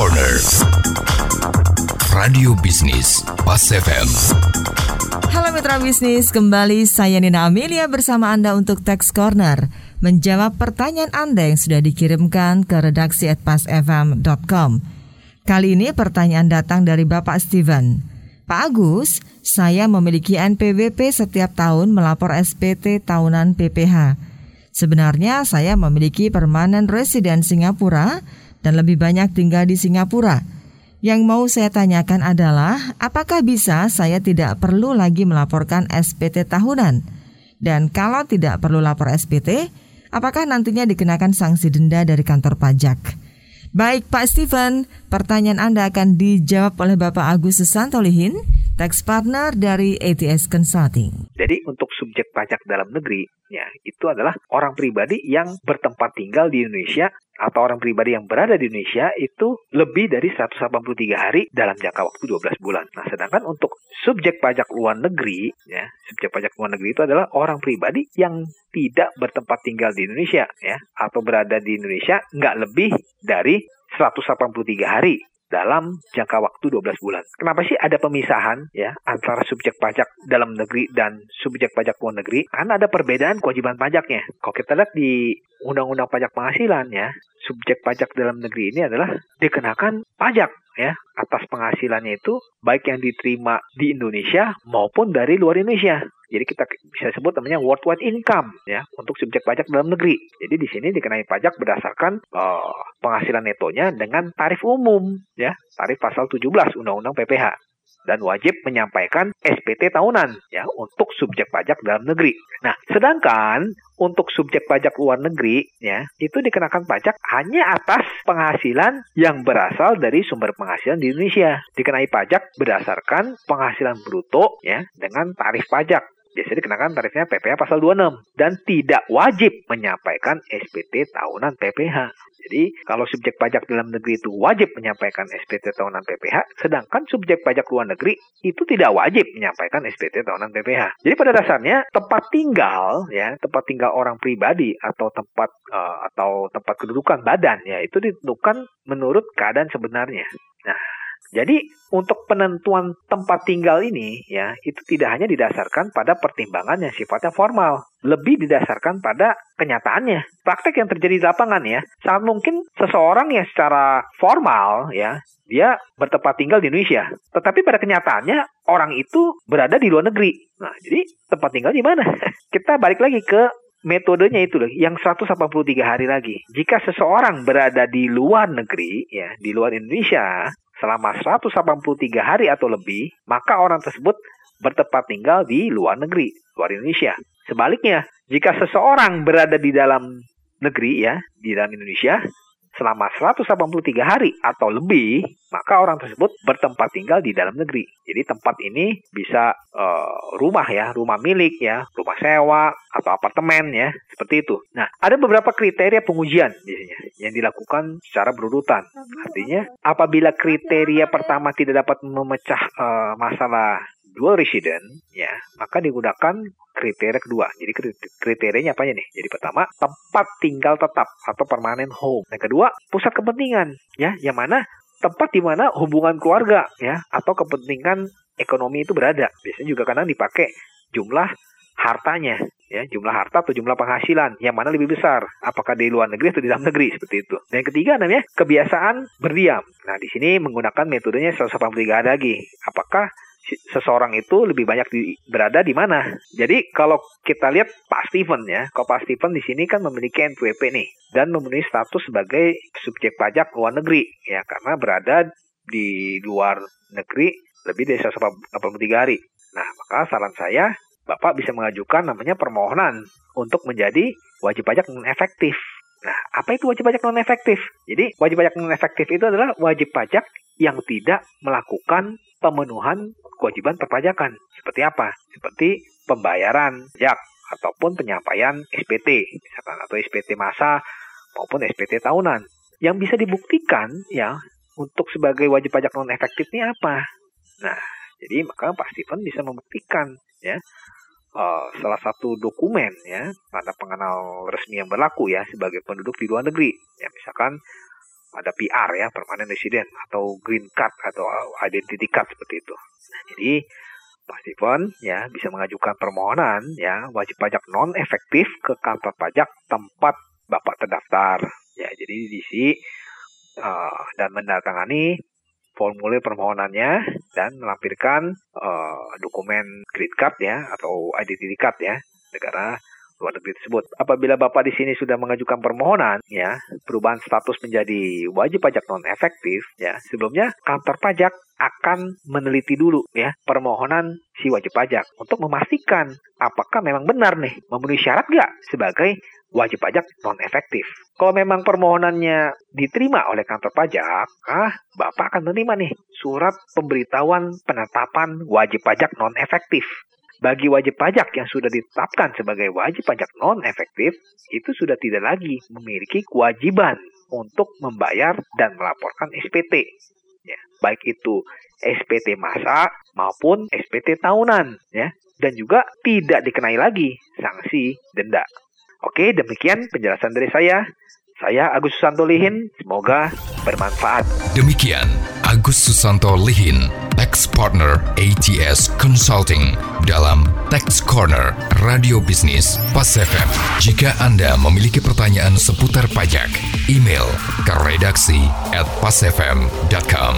Corner Radio Bisnis Pas FM Halo mitra bisnis, kembali saya Nina Amelia bersama Anda untuk Tax Corner menjawab pertanyaan Anda yang sudah dikirimkan ke redaksi at pasfm.com. Kali ini pertanyaan datang dari Bapak Steven. Pak Agus, saya memiliki NPWP setiap tahun melapor SPT tahunan PPH. Sebenarnya saya memiliki permanen residen Singapura dan lebih banyak tinggal di Singapura. Yang mau saya tanyakan adalah, apakah bisa saya tidak perlu lagi melaporkan SPT tahunan? Dan kalau tidak perlu lapor SPT, apakah nantinya dikenakan sanksi denda dari kantor pajak? Baik Pak Steven, pertanyaan Anda akan dijawab oleh Bapak Agus Santolihin, tax partner dari ATS Consulting. Jadi untuk subjek pajak dalam negeri, ya itu adalah orang pribadi yang bertempat tinggal di Indonesia atau orang pribadi yang berada di Indonesia itu lebih dari 183 hari dalam jangka waktu 12 bulan. Nah, sedangkan untuk subjek pajak luar negeri, ya, subjek pajak luar negeri itu adalah orang pribadi yang tidak bertempat tinggal di Indonesia, ya, atau berada di Indonesia nggak lebih dari 183 hari dalam jangka waktu 12 bulan. Kenapa sih ada pemisahan ya antara subjek pajak dalam negeri dan subjek pajak luar negeri? Karena ada perbedaan kewajiban pajaknya. Kalau kita lihat di Undang-Undang Pajak Penghasilan ya, subjek pajak dalam negeri ini adalah dikenakan pajak ya atas penghasilannya itu baik yang diterima di Indonesia maupun dari luar Indonesia. Jadi kita bisa sebut namanya worldwide income ya untuk subjek pajak dalam negeri. Jadi di sini dikenai pajak berdasarkan uh, penghasilan netonya dengan tarif umum ya, tarif pasal 17 Undang-Undang PPH dan wajib menyampaikan SPT tahunan ya untuk subjek pajak dalam negeri. Nah, sedangkan untuk subjek pajak luar negeri ya itu dikenakan pajak hanya atas penghasilan yang berasal dari sumber penghasilan di Indonesia. Dikenai pajak berdasarkan penghasilan bruto ya dengan tarif pajak biasanya dikenakan tarifnya PPH pasal 26 dan tidak wajib menyampaikan SPT tahunan PPH. Jadi kalau subjek pajak dalam negeri itu wajib menyampaikan SPT tahunan PPH, sedangkan subjek pajak luar negeri itu tidak wajib menyampaikan SPT tahunan PPH. Jadi pada dasarnya tempat tinggal ya, tempat tinggal orang pribadi atau tempat uh, atau tempat kedudukan badan ya itu ditentukan menurut keadaan sebenarnya. Nah, jadi untuk penentuan tempat tinggal ini ya itu tidak hanya didasarkan pada pertimbangan yang sifatnya formal, lebih didasarkan pada kenyataannya. Praktek yang terjadi di lapangan ya, sangat mungkin seseorang yang secara formal ya dia bertempat tinggal di Indonesia, tetapi pada kenyataannya orang itu berada di luar negeri. Nah, jadi tempat tinggal di mana? Kita balik lagi ke metodenya itu loh yang 183 hari lagi. Jika seseorang berada di luar negeri ya, di luar Indonesia, selama 183 hari atau lebih, maka orang tersebut bertempat tinggal di luar negeri, luar Indonesia. Sebaliknya, jika seseorang berada di dalam negeri ya, di dalam Indonesia, selama 183 hari atau lebih, maka orang tersebut bertempat tinggal di dalam negeri. Jadi tempat ini bisa uh, rumah ya, rumah milik ya, rumah sewa atau apartemen ya, seperti itu. Nah, ada beberapa kriteria pengujian biasanya yang dilakukan secara berurutan. Artinya, apabila kriteria pertama tidak dapat memecah uh, masalah dual resident ya maka digunakan kriteria kedua jadi kriterianya apa nih jadi pertama tempat tinggal tetap atau permanent home yang kedua pusat kepentingan ya yang mana tempat di mana hubungan keluarga ya atau kepentingan ekonomi itu berada. Biasanya juga kadang dipakai jumlah hartanya ya jumlah harta atau jumlah penghasilan yang mana lebih besar. Apakah di luar negeri atau di dalam negeri seperti itu. Dan yang ketiga namanya kebiasaan berdiam. Nah di sini menggunakan metodenya 183 lagi. Apakah seseorang itu lebih banyak di, berada di mana. Jadi kalau kita lihat Pak Steven ya, kalau Pak Steven di sini kan memiliki NPWP nih dan memenuhi status sebagai subjek pajak luar negeri ya karena berada di luar negeri lebih dari 183 hari. Nah, maka saran saya Bapak bisa mengajukan namanya permohonan untuk menjadi wajib pajak non efektif. Nah, apa itu wajib pajak non efektif? Jadi, wajib pajak non efektif itu adalah wajib pajak yang tidak melakukan pemenuhan kewajiban perpajakan. Seperti apa? Seperti pembayaran pajak ataupun penyampaian SPT, misalkan atau SPT masa maupun SPT tahunan. Yang bisa dibuktikan ya untuk sebagai wajib pajak non efektif ini apa? Nah, jadi maka Pak Steven bisa membuktikan ya uh, salah satu dokumen ya tanda pengenal resmi yang berlaku ya sebagai penduduk di luar negeri. Ya misalkan ada PR ya, permanent resident atau green card atau identity card seperti itu. Nah, jadi Pak Steven ya bisa mengajukan permohonan ya wajib pajak non efektif ke kantor pajak tempat Bapak terdaftar. Ya, jadi diisi uh, dan mendatangani formulir permohonannya dan melampirkan uh, dokumen green card ya atau identity card ya negara luar negeri tersebut. Apabila Bapak di sini sudah mengajukan permohonan ya, perubahan status menjadi wajib pajak non efektif ya, sebelumnya kantor pajak akan meneliti dulu ya permohonan si wajib pajak untuk memastikan apakah memang benar nih memenuhi syarat nggak sebagai wajib pajak non efektif. Kalau memang permohonannya diterima oleh kantor pajak, ah Bapak akan menerima nih surat pemberitahuan penetapan wajib pajak non efektif bagi wajib pajak yang sudah ditetapkan sebagai wajib pajak non efektif, itu sudah tidak lagi memiliki kewajiban untuk membayar dan melaporkan SPT. Ya, baik itu SPT masa maupun SPT tahunan, ya, dan juga tidak dikenai lagi sanksi denda. Oke, demikian penjelasan dari saya. Saya Agus Susanto Lihin, semoga bermanfaat. Demikian Agus Susanto Lihin, Tax Partner ATS Consulting dalam Tax Corner Radio Bisnis Pas FM. Jika Anda memiliki pertanyaan seputar pajak, email ke redaksi at pasfm.com.